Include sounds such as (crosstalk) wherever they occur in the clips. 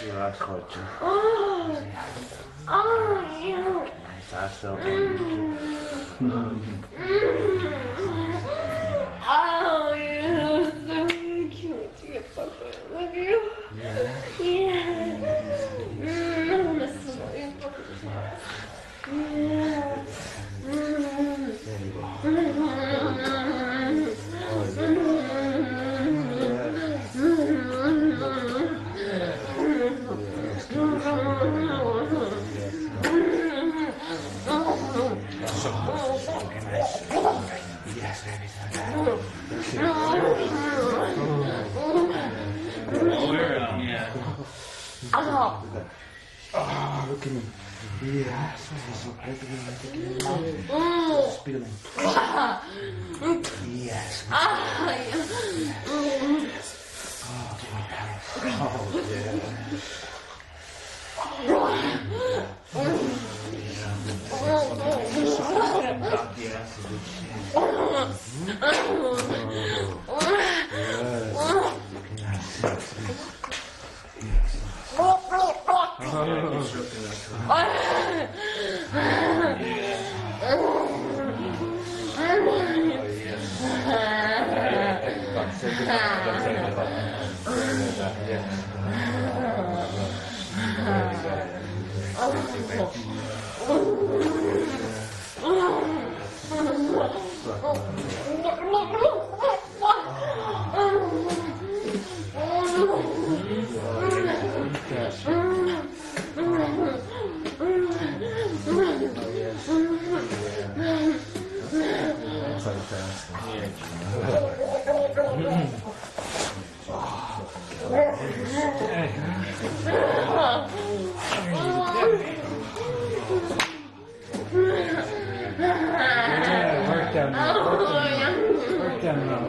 Siłać chodź. Zasał. Oh, you're so cute. You Papa. Love you. Yeah. Oh. Oh, look at me. Yes, so. Mm. Spilling. Yes. Ah, yeah. Oh, yeah. (laughs) Yeah,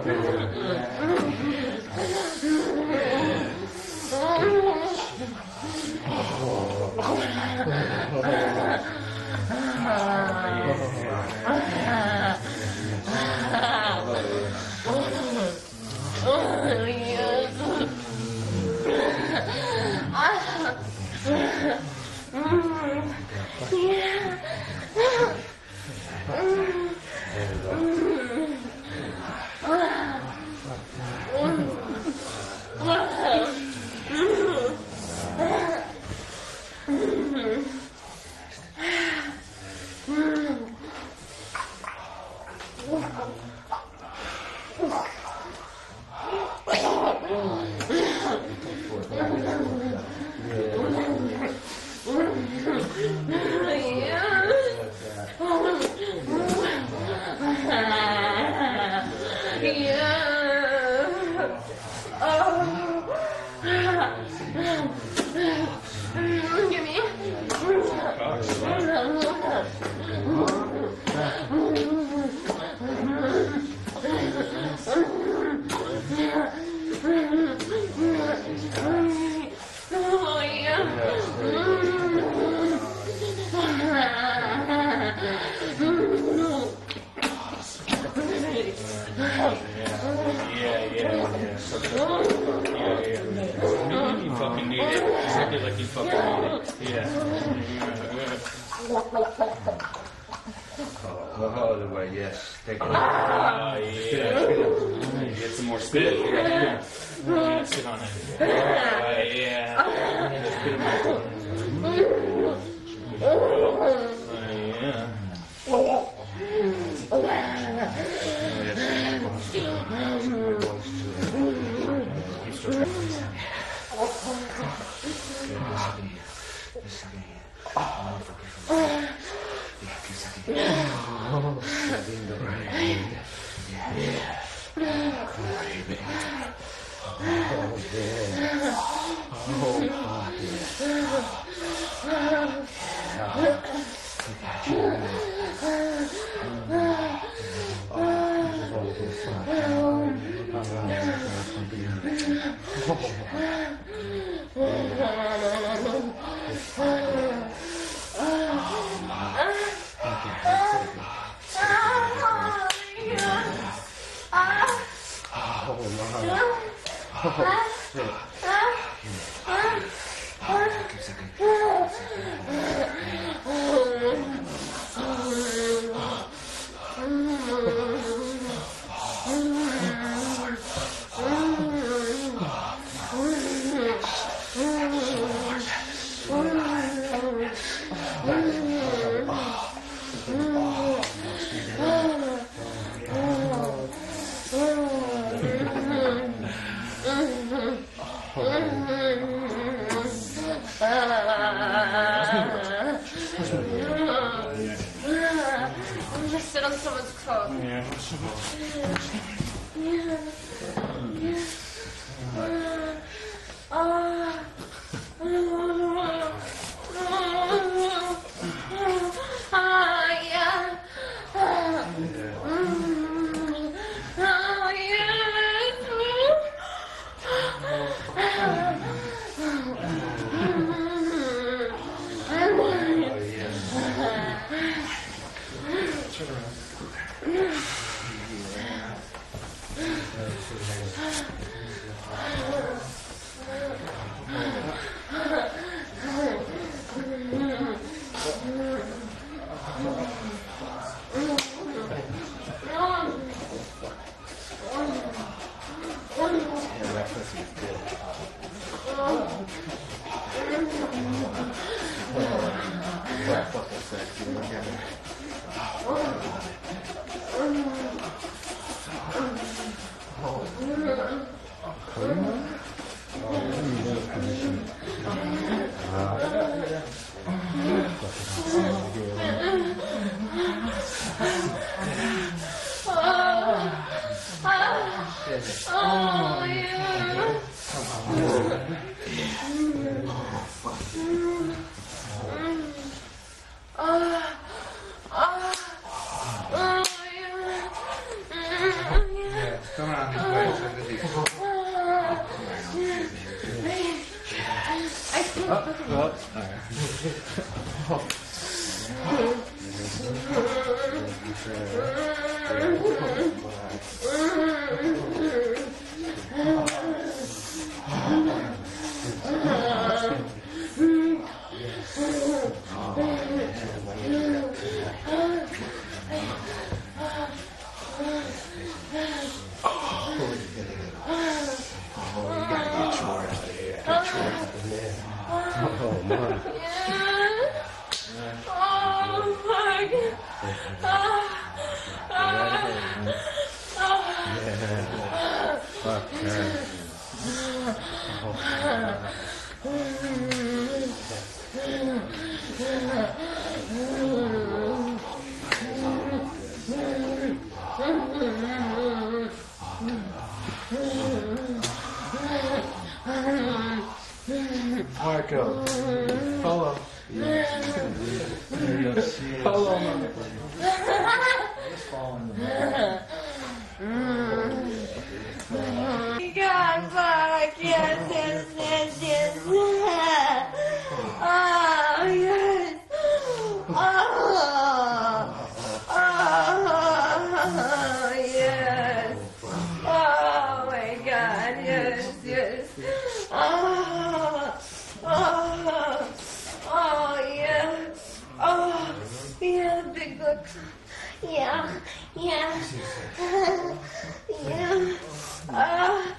っいうことで。ああ。Yeah, yeah. You fucking need it. Exactly like you fucking need it. Yeah. Oh, the way, yes. Take it. Oh, yeah. Get some more spit. Yeah, sit on it. (laughs) in the rain. Yes. Baby. Oh, yes. Oh, God, yes. Yeah. Oh, Rafa. I sit on someone's coat. Yeah. Come on, to play something. Oh. Okay. Marco, follow. Follow, Marco. Yeah, yeah, (laughs) yeah. Uh,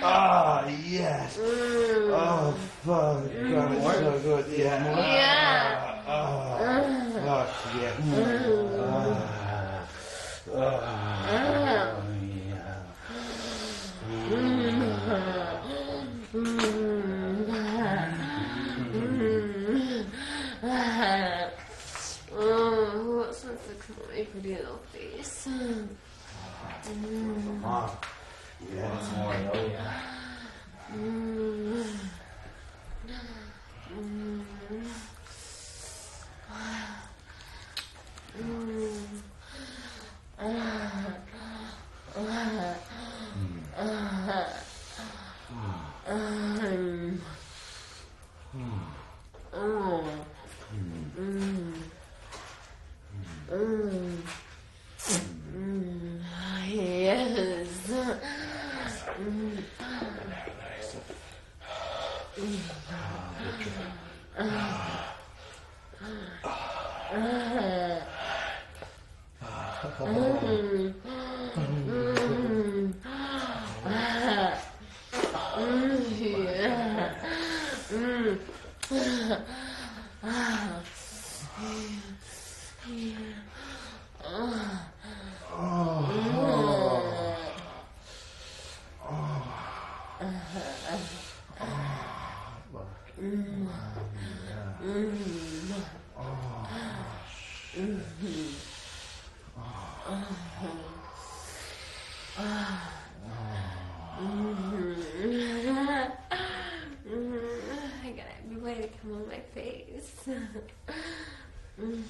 Ah, yes. Mm. Oh, fuck. Mm. God, it's so good. Yeah. Yeah. Ah, oh, fuck, yeah. Mm. Ah, ah, ah. yeah. Oh, what's with the comedy video, please? Mm. Yeah. Once more, oh yeah. Mm. Mm. mm. Mm. Mm. Ah. Mm, yeah. Mm. Ah. I got every way to come on my face. Mm.